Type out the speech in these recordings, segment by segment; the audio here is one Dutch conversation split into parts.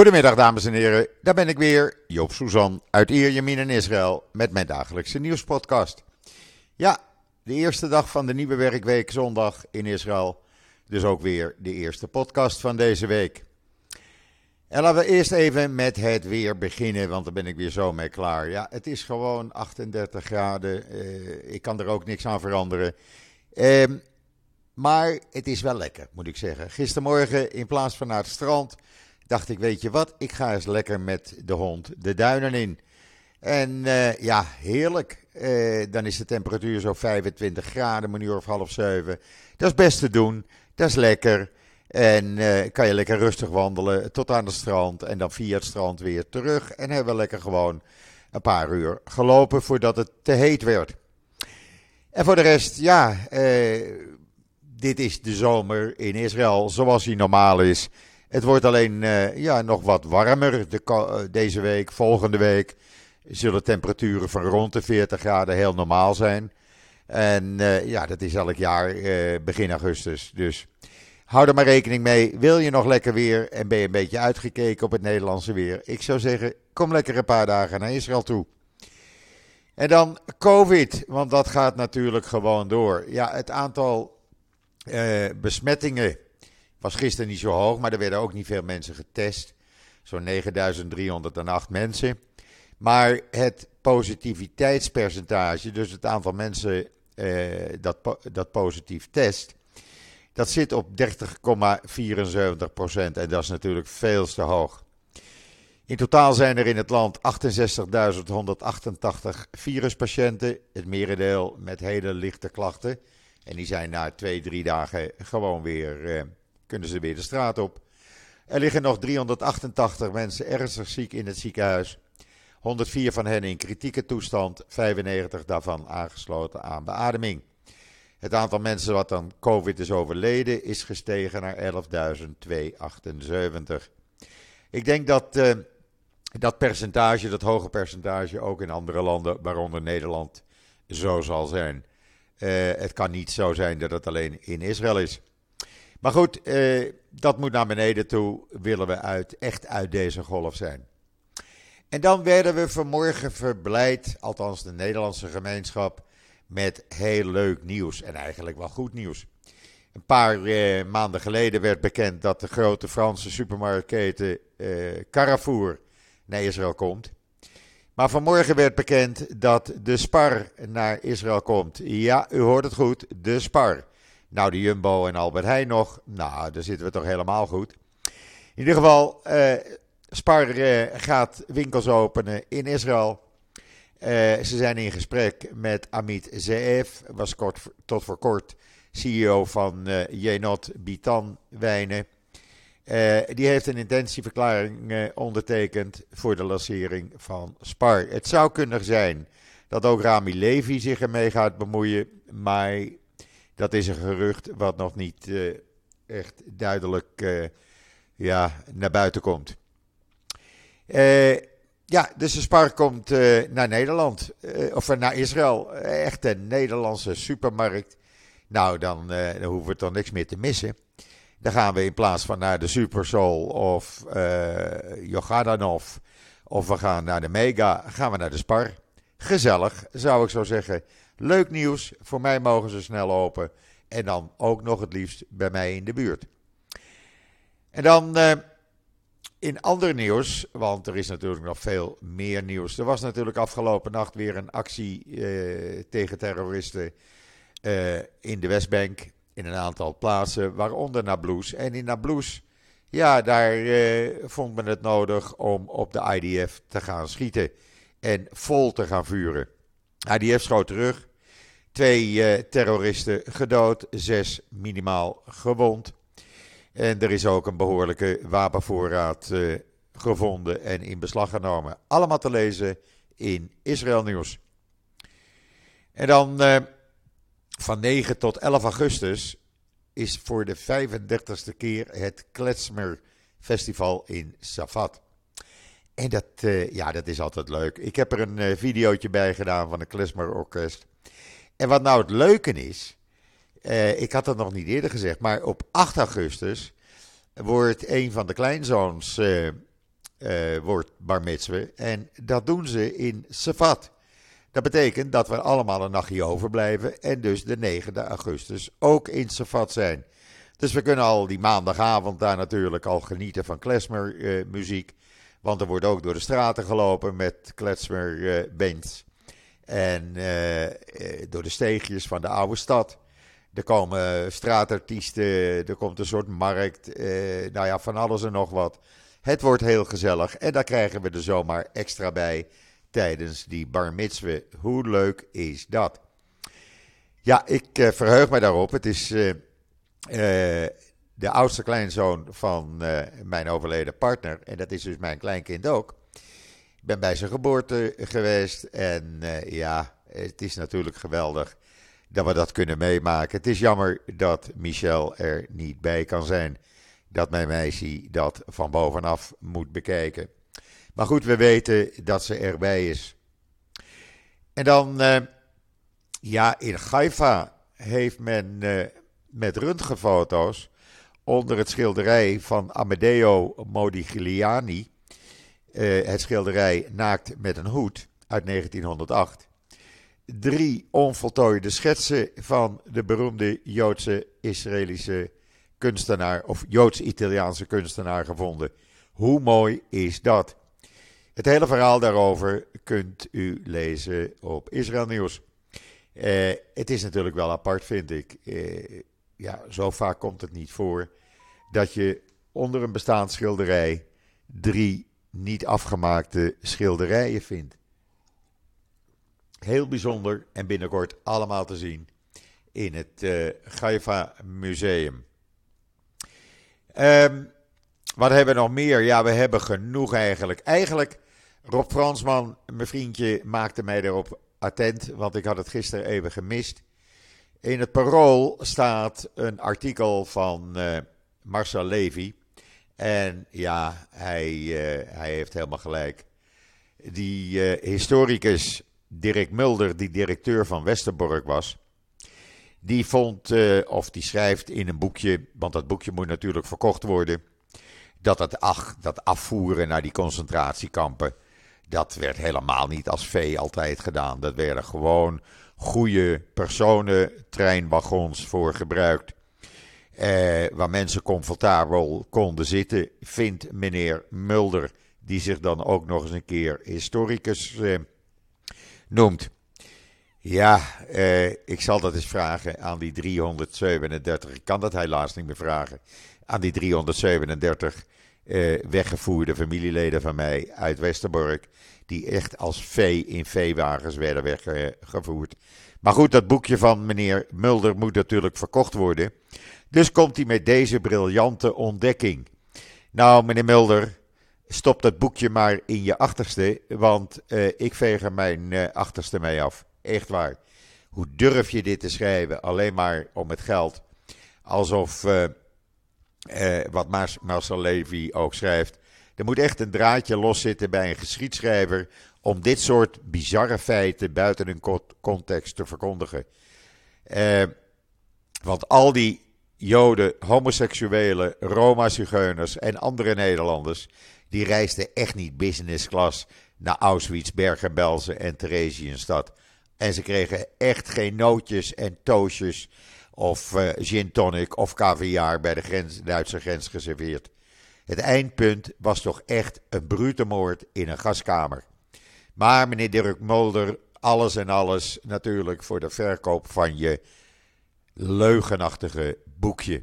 Goedemiddag dames en heren, daar ben ik weer, Joop Suzan uit Ierjemien in Israël met mijn dagelijkse nieuwspodcast. Ja, de eerste dag van de nieuwe werkweek zondag in Israël, dus ook weer de eerste podcast van deze week. En laten we eerst even met het weer beginnen, want daar ben ik weer zo mee klaar. Ja, het is gewoon 38 graden, eh, ik kan er ook niks aan veranderen. Eh, maar het is wel lekker, moet ik zeggen. Gistermorgen in plaats van naar het strand dacht ik, weet je wat, ik ga eens lekker met de hond de duinen in. En uh, ja, heerlijk. Uh, dan is de temperatuur zo 25 graden, een uur of half zeven. Dat is best te doen, dat is lekker. En uh, kan je lekker rustig wandelen tot aan het strand en dan via het strand weer terug. En hebben we lekker gewoon een paar uur gelopen voordat het te heet werd. En voor de rest, ja, dit is de zomer in Israël zoals hij normaal is. Het wordt alleen uh, ja, nog wat warmer de, uh, deze week. Volgende week zullen temperaturen van rond de 40 graden heel normaal zijn. En uh, ja, dat is elk jaar begin augustus. Dus hou er maar rekening mee. Wil je nog lekker weer en ben je een beetje uitgekeken op het Nederlandse weer? Ik zou zeggen, kom lekker een paar dagen naar Israël toe. En dan COVID, want dat gaat natuurlijk gewoon door. Ja, het aantal besmettingen was gisteren niet zo hoog, maar er werden ook niet veel mensen getest. Zo'n 9308 mensen. Maar het positiviteitspercentage, dus het aantal mensen eh, dat, dat positief test, dat zit op 30,74 procent. En dat is natuurlijk veel te hoog. In totaal zijn er in het land 68.188 viruspatiënten, het merendeel met hele lichte klachten. En die zijn na twee, drie dagen gewoon weer eh, kunnen ze weer de straat op. Er liggen nog 388 mensen ernstig ziek in het ziekenhuis. 104 van hen in kritieke toestand, 95 daarvan aangesloten aan beademing. Het aantal mensen wat aan COVID is overleden is gestegen naar 11.278. Ik denk dat uh, dat percentage, dat hoge percentage, ook in andere landen, waaronder Nederland, zo zal zijn. Uh, het kan niet zo zijn dat het alleen in Israël is. Maar goed, eh, dat moet naar beneden toe, willen we uit, echt uit deze golf zijn. En dan werden we vanmorgen verblijd, althans de Nederlandse gemeenschap, met heel leuk nieuws. En eigenlijk wel goed nieuws. Een paar eh, maanden geleden werd bekend dat de grote Franse supermarktketen eh, Carrefour naar Israël komt. Maar vanmorgen werd bekend dat de Spar naar Israël komt. Ja, u hoort het goed, de Spar. Nou, de Jumbo en Albert Heijn nog. Nou, daar zitten we toch helemaal goed. In ieder geval, uh, Spar uh, gaat winkels openen in Israël. Uh, ze zijn in gesprek met Amit Zeev, was kort, tot voor kort CEO van uh, Jenot Bitan Wijnen. die heeft een intentieverklaring ondertekend voor de lancering van Spar. Het zou kunnen zijn dat ook Rami Levi zich ermee gaat bemoeien, maar dat is een gerucht wat nog niet uh, echt duidelijk uh, ja, naar buiten komt. Uh, ja, dus de Spar komt naar Nederland, of naar Israël. Echt een Nederlandse supermarkt. Nou, dan, hoeven we toch niks meer te missen. Dan gaan we in plaats van naar de Supersol of uh, Jogadanov of we gaan naar de Mega, gaan we naar de Spar. Gezellig, zou ik zo zeggen. Leuk nieuws. Voor mij mogen ze snel open. En dan ook nog het liefst bij mij in de buurt. En dan uh, in ander nieuws, want er is natuurlijk nog veel meer nieuws. Er was natuurlijk afgelopen nacht weer een actie uh, tegen terroristen uh, in de Westbank. In een aantal plaatsen, waaronder Nablus. En in Nablus, ja, daar vond men het nodig om op de IDF te gaan schieten. En vol te gaan vuren. IDF schoot terug. Twee uh, terroristen gedood, zes minimaal gewond. En er is ook een behoorlijke wapenvoorraad uh, gevonden en in beslag genomen. Allemaal te lezen in Israël Nieuws. En dan uh, van 9 tot 11 augustus is voor de 35ste keer het Kletsmer Festival in Safat. En dat, ja, dat is altijd leuk. Ik heb er een videootje bij gedaan van het Klezmer Orkest. En wat nou het leuke is, uh, ik had het nog niet eerder gezegd, maar op 8 augustus wordt een van de kleinzoons uh, wordt bar. En dat doen ze in Safat. Dat betekent dat we allemaal een nachtje overblijven en dus de 9e augustus ook in Safat zijn. Dus we kunnen al die maandagavond daar natuurlijk al genieten van klezmermuziek. want er wordt ook door de straten gelopen met klezmerbands. En door de steegjes van de oude stad. Er komen straatartiesten, er komt een soort markt, eh, nou ja, van alles en nog wat. Het wordt heel gezellig en daar krijgen we er zomaar extra bij tijdens die bar mitzwe. Hoe leuk is dat? Ja, ik eh, verheug me daarop. Het is eh, eh de oudste kleinzoon van eh, mijn overleden partner en dat is dus mijn kleinkind ook. Ik ben bij zijn geboorte geweest en eh, ja, het is natuurlijk geweldig dat we dat kunnen meemaken. Het is jammer dat Michel er niet bij kan zijn. Dat mijn meisje dat van bovenaf moet bekijken. Maar goed, we weten dat ze erbij is. En dan, uh, ja, in Haifa heeft men uh, met röntgenfoto's onder het schilderij van Amedeo Modigliani, uh, het schilderij Naakt met een hoed uit 1908, drie onvoltooide schetsen van de beroemde Joodse Israëlische kunstenaar of Joods-Italiaanse kunstenaar gevonden. Hoe mooi is dat? Het hele verhaal daarover kunt u lezen op Israël Nieuws. Eh, het is natuurlijk wel apart, vind ik. Eh, ja, zo vaak komt het niet voor dat je onder een bestaand schilderij drie niet afgemaakte schilderijen vindt. Heel bijzonder en binnenkort allemaal te zien in het uh, Gaifa Museum. Um, wat hebben we nog meer? Ja, we hebben genoeg eigenlijk. Eigenlijk, Rob Fransman, mijn vriendje, maakte mij erop attent, want ik had het gisteren even gemist. In het Parool staat een artikel van uh, Marcel Levy. En ja, hij, uh, hij heeft helemaal gelijk. Die historicus Dirk Mulder, die directeur van Westerbork was, die vond, uh, of die schrijft in een boekje, want dat boekje moet natuurlijk verkocht worden, dat het ach, dat afvoeren naar die concentratiekampen, dat werd helemaal niet als vee altijd gedaan. Dat werden gewoon goede personentreinwagons voor gebruikt. Eh, waar mensen comfortabel konden zitten, vindt meneer Mulder, die zich dan ook nog eens een keer historicus eh, noemt. Ja, eh, ik zal dat eens vragen aan die 337. Ik kan dat helaas niet meer vragen. Aan die 337 eh, weggevoerde familieleden van mij uit Westerbork. Die echt als vee in veewagens werden weggevoerd. Maar goed, dat boekje van meneer Mulder moet natuurlijk verkocht worden. Dus komt hij met deze briljante ontdekking. Nou, meneer Mulder, stop dat boekje maar in je achterste, want uh, ik veeg er mijn uh, achterste mee af. Echt waar. Hoe durf je dit te schrijven? Alleen maar om het geld. Alsof, uh, wat Marcel Levy ook schrijft, er moet echt een draadje loszitten bij een geschiedschrijver om dit soort bizarre feiten buiten hun context te verkondigen. want al die Joden, homoseksuelen, Roma-zigeuners en andere Nederlanders die reisden echt niet business class naar Auschwitz, Bergen-Belsen en Theresienstad. En ze kregen echt geen nootjes en toosjes of uh, gin tonic of caviar bij de grens, Duitse grens geserveerd. Het eindpunt was toch echt een brute moord in een gaskamer. Maar meneer Dirk Mulder, alles en alles natuurlijk voor de verkoop van je leugenachtige boekje.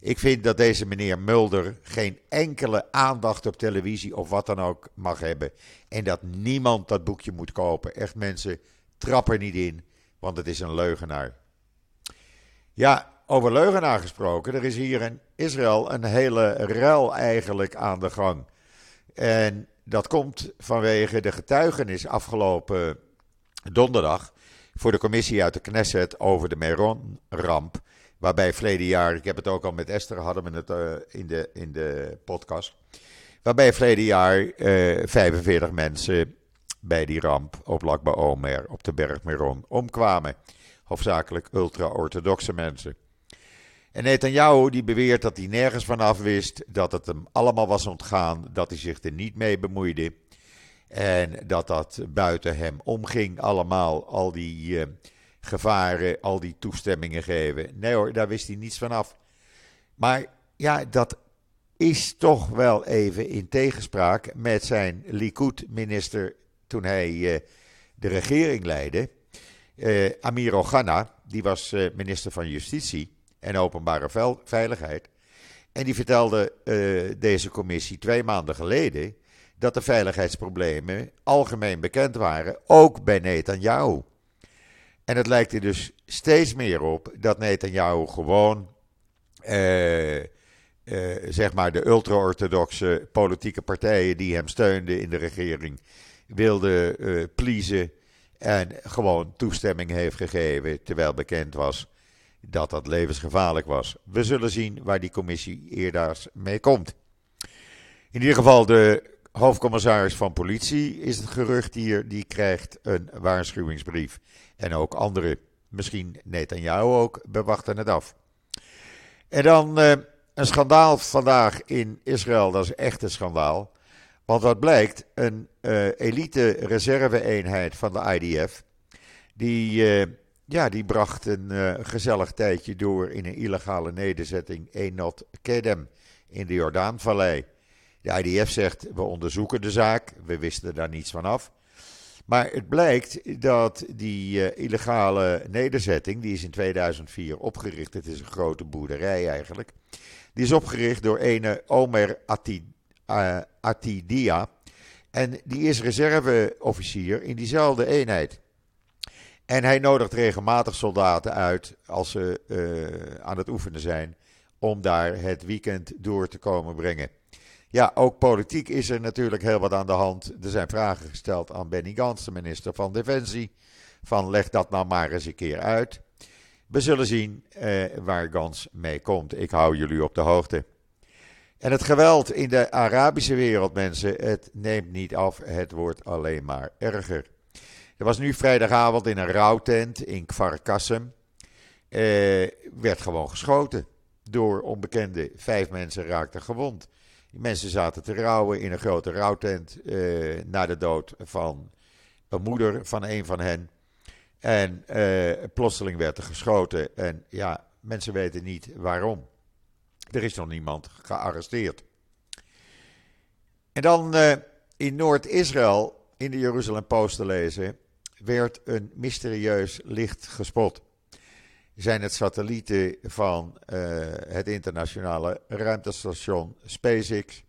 Ik vind dat deze meneer Mulder geen enkele aandacht op televisie of wat dan ook mag hebben. En dat niemand dat boekje moet kopen. Echt mensen, trap er niet in, want het is een leugenaar. Ja, over leugenaar gesproken. Er is hier in Israël een hele ruil eigenlijk aan de gang. En dat komt vanwege de getuigenis afgelopen donderdag voor de commissie uit de Knesset over de Meron-ramp. Waarbij verleden jaar, ik heb het ook al met Esther, hadden we het uh, in, de, in de podcast. Waarbij verleden jaar uh, eh, 45 mensen bij die ramp op Lakba Omer, op de berg Meron, omkwamen. Hoofdzakelijk ultra-orthodoxe mensen. En Netanyahu die beweert dat hij nergens vanaf wist, dat het hem allemaal was ontgaan, dat hij zich er niet mee bemoeide. En dat dat buiten hem omging allemaal, al die uh, gevaren, al die toestemmingen geven. Nee hoor, daar wist hij niets vanaf. Maar ja, dat is toch wel even in tegenspraak met zijn Likud-minister toen hij uh, de regering leidde. Uh, Amir die was minister van Justitie en Openbare Veiligheid. En die vertelde deze commissie twee maanden geleden dat de veiligheidsproblemen algemeen bekend waren, ook bij Netanyahu. En het lijkt er dus steeds meer op dat Netanyahu gewoon, eh, eh, zeg maar, de ultra-orthodoxe politieke partijen die hem steunden in de regering wilde eh, pleasen en gewoon toestemming heeft gegeven, terwijl bekend was dat dat levensgevaarlijk was. We zullen zien waar die commissie eerder mee komt. In ieder geval, de hoofdcommissaris van politie is het gerucht hier, die krijgt een waarschuwingsbrief. En ook anderen, misschien Netanyahu ook, bewachten het af. En dan uh, een schandaal vandaag in Israël, dat is echt een schandaal. Want wat blijkt, een uh, elite reserve-eenheid van de IDF, die, uh, ja, die bracht een gezellig tijdje door in een illegale nederzetting Enot Kedem in de Jordaanvallei. De IDF zegt, we onderzoeken de zaak, we wisten daar niets van af. Maar het blijkt dat die uh, illegale nederzetting, die is in 2004 opgericht, het is een grote boerderij eigenlijk, die is opgericht door ene Omer uh, Atidia. En die is reserveofficier in diezelfde eenheid. En hij nodigt regelmatig soldaten uit als ze uh, aan het oefenen zijn, om daar het weekend door te komen brengen. Ja, ook politiek is er natuurlijk heel wat aan de hand. Er zijn vragen gesteld aan Benny Gantz, de minister van Defensie. Van leg dat nou maar eens een keer uit. We zullen zien eh, waar Gans mee komt. Ik hou jullie op de hoogte. En het geweld in de Arabische wereld, mensen, het neemt niet af. Het wordt alleen maar erger. Er was nu vrijdagavond in een rouwtent in Kfar Kassem. Eh, werd gewoon geschoten door onbekenden. Vijf mensen raakten gewond. Mensen zaten te rouwen in een grote rouwtent uh, na de dood van een moeder van een van hen. En uh, plotseling werd er geschoten. En ja, mensen weten niet waarom. Er is nog niemand gearresteerd. En dan uh, in Noord-Israël, in de Jeruzalem Post te lezen, werd een mysterieus licht gespot zijn het satellieten van uh, het internationale ruimtestation SpaceX?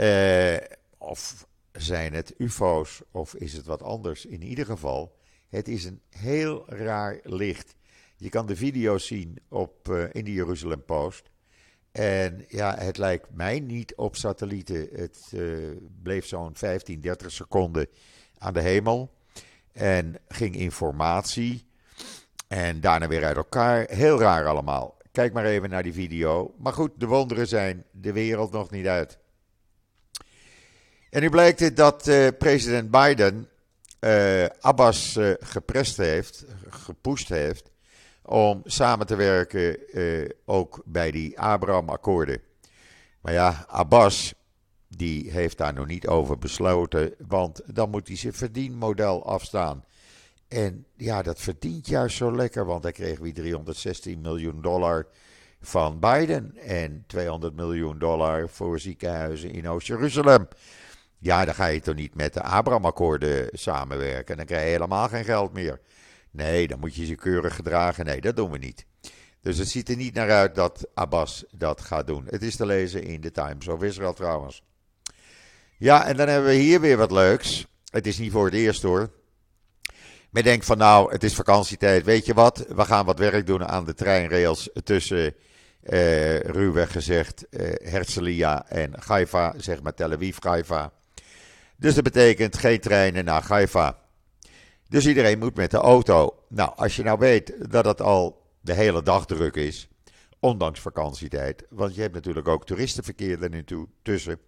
Uh, of zijn het UFO's of is het wat anders? In ieder geval, het is een heel raar licht. Je kan de video's zien op, uh, in de Jeruzalem Post. En ja, het lijkt mij niet op satellieten. Het bleef zo'n 15, 30 seconden aan de hemel. En ging informatie en daarna weer uit elkaar. Heel raar allemaal. Kijk maar even naar die video. Maar goed, de wonderen zijn de wereld nog niet uit. En nu blijkt het dat uh, president Biden uh, Abbas uh, geprest heeft, gepusht heeft, om samen te werken ook bij die Abraham-akkoorden. Maar ja, Abbas, die heeft daar nog niet over besloten, want dan moet hij zijn verdienmodel afstaan. En ja, dat verdient juist zo lekker, want hij kreeg weer 316 miljoen dollar van Biden en 200 miljoen dollar voor ziekenhuizen in Oost-Jeruzalem. Ja, dan ga je toch niet met de Abraham-akkoorden samenwerken. Dan krijg je helemaal geen geld meer. Nee, dan moet je ze keurig gedragen. Nee, dat doen we niet. Dus het ziet er niet naar uit dat Abbas dat gaat doen. Het is te lezen in de Times of Israel trouwens. Ja, en dan hebben we hier weer wat leuks. Het is niet voor het eerst hoor. Men denkt van nou, het is vakantietijd. Weet je wat? We gaan wat werk doen aan de treinrails tussen uh, ruwweg gezegd uh, Herzliya en Haifa, zeg maar Tel Aviv, Haifa. Dus dat betekent geen treinen naar Haifa. Dus iedereen moet met de auto. Nou, als je nou weet dat het al de hele dag druk is, ondanks vakantietijd, want je hebt natuurlijk ook toeristenverkeer er tussen.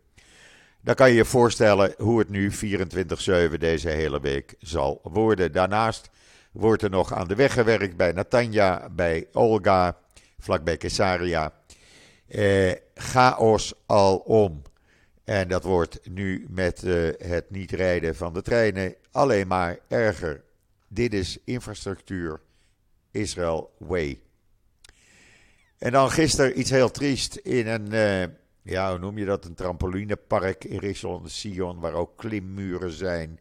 Dan kan je je voorstellen hoe het nu 24-7 deze hele week zal worden. Daarnaast wordt er nog aan de weg gewerkt bij Natanja, bij Olga, vlakbij Caesarea. Eh, chaos om. En dat wordt nu met eh, het niet rijden van de treinen alleen maar erger. Dit is infrastructuur Israel Way. En dan gisteren iets heel triest in een, uh, ja, hoe noem je dat? Een trampolinepark in Rishon Sion, waar ook klimmuren zijn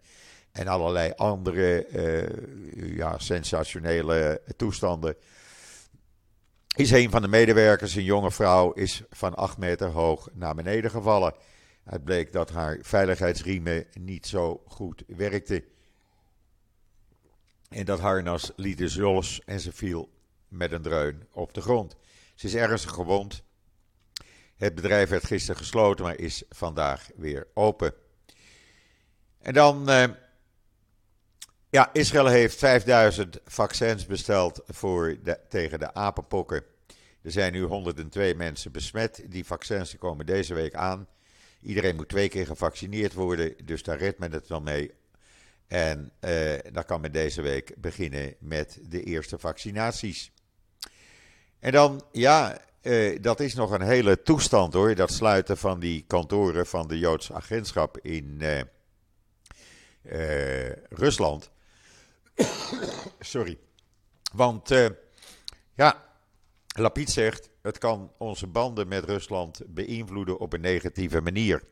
en allerlei andere uh, ja, sensationele toestanden. Is een van de medewerkers, een jonge vrouw, is van 8 meter hoog naar beneden gevallen. Het bleek dat haar veiligheidsriemen niet zo goed werkten. En dat harnas liet dus los en ze viel met een dreun op de grond. Ze is ernstig gewond. Het bedrijf werd gisteren gesloten, maar is vandaag weer open. En dan, uh, ja, Israël heeft 5000 vaccins besteld voor tegen de apenpokken. Er zijn nu 102 mensen besmet. Die vaccins komen deze week aan. Iedereen moet twee keer gevaccineerd worden, dus daar redt men het wel mee. En uh, dan kan men deze week beginnen met de eerste vaccinaties. En dan, ja, uh, dat is nog een hele toestand hoor. Dat sluiten van die kantoren van de Joodse agentschap in uh, Rusland. Sorry. Want ja, Lapid zegt: het kan onze banden met Rusland beïnvloeden op een negatieve manier.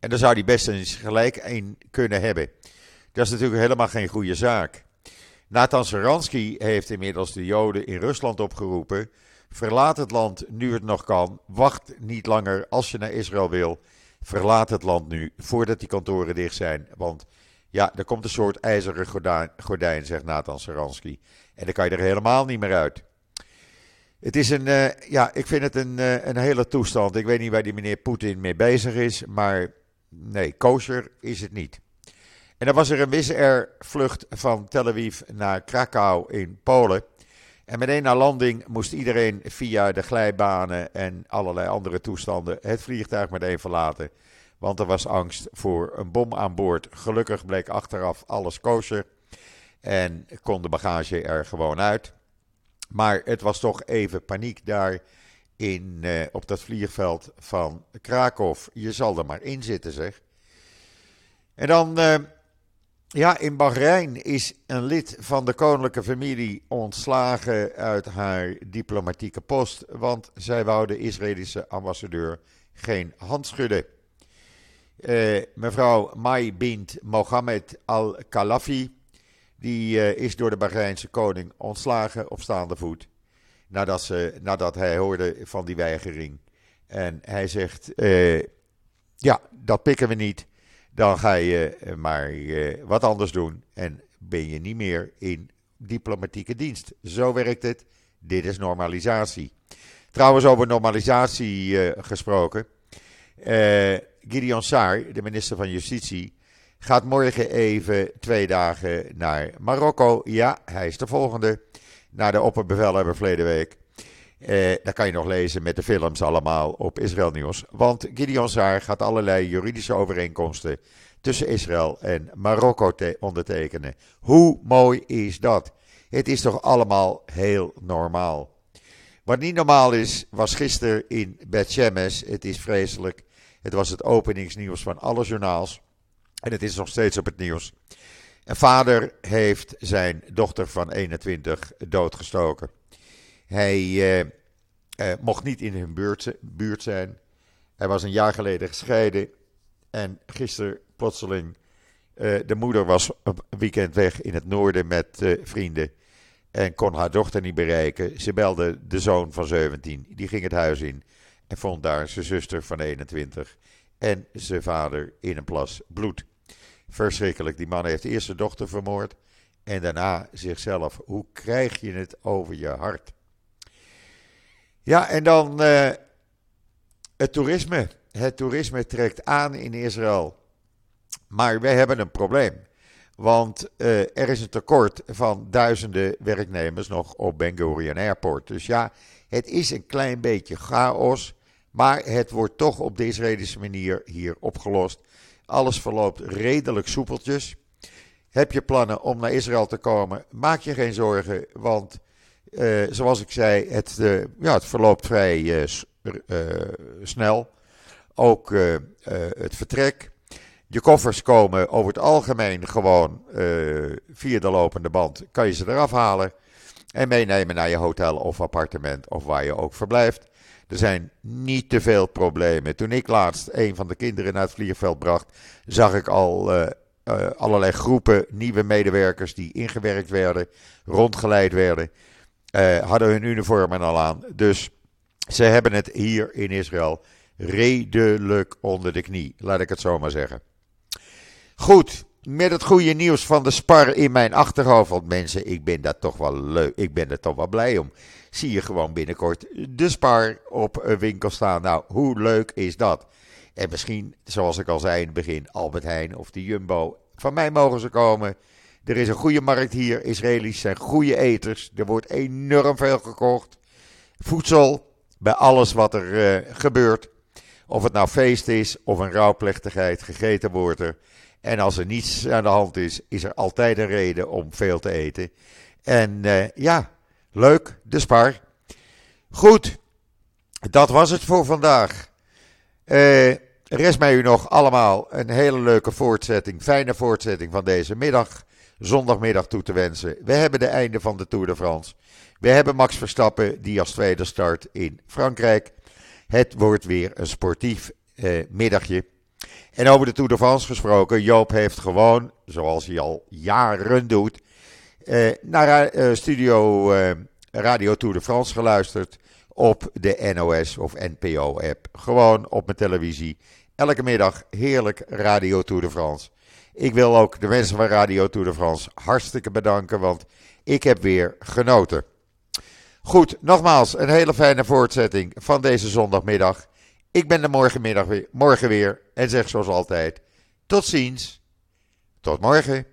En daar zou hij best eens gelijk een kunnen hebben. Dat is natuurlijk helemaal geen goede zaak. Nathan Saransky heeft inmiddels de Joden in Rusland opgeroepen. Verlaat het land nu het nog kan. Wacht niet langer als je naar Israël wil. Verlaat het land nu voordat die kantoren dicht zijn. Want ja, er komt een soort ijzeren gordijn, zegt Nathan Saransky. En dan kan je er helemaal niet meer uit. Het is een, uh, ja, ik vind het een, uh, een hele toestand. Ik weet niet waar die meneer Poetin mee bezig is, maar nee, kosher is het niet. En dan was er een Wizz Air vlucht van Tel Aviv naar Krakau in Polen. En meteen na landing moest iedereen via de glijbanen en allerlei andere toestanden het vliegtuig meteen verlaten. Want er was angst voor een bom aan boord. Gelukkig bleek achteraf alles kosher. En kon de bagage er gewoon uit. Maar het was toch even paniek daar in, uh, op dat vliegveld van Krakow. Je zal er maar in zitten, zeg. En dan, uh, ja, in Bahrein is een lid van de koninklijke familie ontslagen uit haar diplomatieke post. Want zij wou de Israëlische ambassadeur geen hand schudden. Uh, mevrouw Mai bint Mohammed al-Khalafi die uh, is door de Bahreinse koning ontslagen op staande voet. Nadat, ze, nadat hij hoorde van die weigering. En hij zegt: uh, Ja, dat pikken we niet. Dan ga je eh, maar uh, wat anders doen. En ben je niet meer in diplomatieke dienst. Zo werkt het. Dit is normalisatie. Trouwens, over normalisatie gesproken. Gideon Saar, de minister van Justitie gaat morgen even twee dagen naar Marokko. Ja, hij is de volgende. Naar de opperbevelhebber verleden week. Eh, daar kan je nog lezen met de films allemaal op Israël Nieuws. Want Gideon Saar gaat allerlei juridische overeenkomsten tussen Israël en Marokko ondertekenen. Hoe mooi is dat? Het is toch allemaal heel normaal. Wat niet normaal is, was gisteren in Bet Shemesh. Het is vreselijk. Het was het openingsnieuws van alle journaals. En het is nog steeds op het nieuws. Een vader heeft zijn dochter van 21 doodgestoken. Hij eh, eh, mocht niet in hun buurt, zijn. Hij was een jaar geleden gescheiden. En gisteren plotseling. Uh, de moeder was een weekend weg in het noorden met vrienden. En kon haar dochter niet bereiken. Ze belde de zoon van 17. Die ging het huis in. En vond daar zijn zuster van 21. En zijn vader in een plas bloed. Verschrikkelijk. Die man heeft eerst zijn dochter vermoord en daarna zichzelf. Hoe krijg je het over je hart? Ja, en dan uh, het toerisme. Het toerisme trekt aan in Israël. Maar wij hebben een probleem. Want uh, er is een tekort van duizenden werknemers nog op Ben Gurion Airport. Dus ja, het is een klein beetje chaos. Maar het wordt toch op de Israëlische manier hier opgelost. Alles verloopt redelijk soepeltjes. Heb je plannen om naar Israël te komen? Maak je geen zorgen, want zoals ik zei, het, ja, het verloopt vrij snel. Ook het vertrek. Je koffers komen over het algemeen gewoon via de lopende band. Kan je ze eraf halen en meenemen naar je hotel of appartement of waar je ook verblijft. Er zijn niet te veel problemen. Toen ik laatst een van de kinderen naar het vliegveld bracht, zag ik al allerlei groepen nieuwe medewerkers die ingewerkt werden, rondgeleid werden, uh, hadden hun uniformen al aan. Dus ze hebben het hier in Israël redelijk onder de knie, laat ik het zo maar zeggen. Goed, met het goede nieuws van de spar in mijn achterhoofd. Want mensen, ik ben daar toch wel leuk. Ik ben er toch wel blij om. Zie je gewoon binnenkort de spar op een winkel staan. Nou, hoe leuk is dat? En misschien, zoals ik al zei in het begin, Albert Heijn of de Jumbo. Van mij mogen ze komen. Er is een goede markt hier. Israëli's zijn goede eters. Er wordt enorm veel gekocht. Voedsel, bij alles wat er uh, gebeurt. Of het nou feest is of een rouwplechtigheid, gegeten wordt er. En als er niets aan de hand is, is er altijd een reden om veel te eten. En uh, ja, leuk, de spar. Goed, dat was het voor vandaag. Uh, rest mij u nog allemaal een hele leuke voortzetting, fijne voortzetting van deze middag, zondagmiddag toe te wensen. We hebben de einde van de Tour de France. We hebben Max Verstappen die als tweede start in Frankrijk. Het wordt weer een sportief uh, middagje. En over de Tour de France gesproken, Joop heeft gewoon, zoals hij al jaren doet, eh, naar uh, studio uh, Radio Tour de France geluisterd op de NOS of NPO-app. Gewoon op mijn televisie. Elke middag heerlijk Radio Tour de France. Ik wil ook de mensen van Radio Tour de France hartstikke bedanken, want ik heb weer genoten. Goed, nogmaals een hele fijne voortzetting van deze zondagmiddag. Ik ben er morgenmiddag weer, morgen weer en zeg zoals altijd: tot ziens. Tot morgen.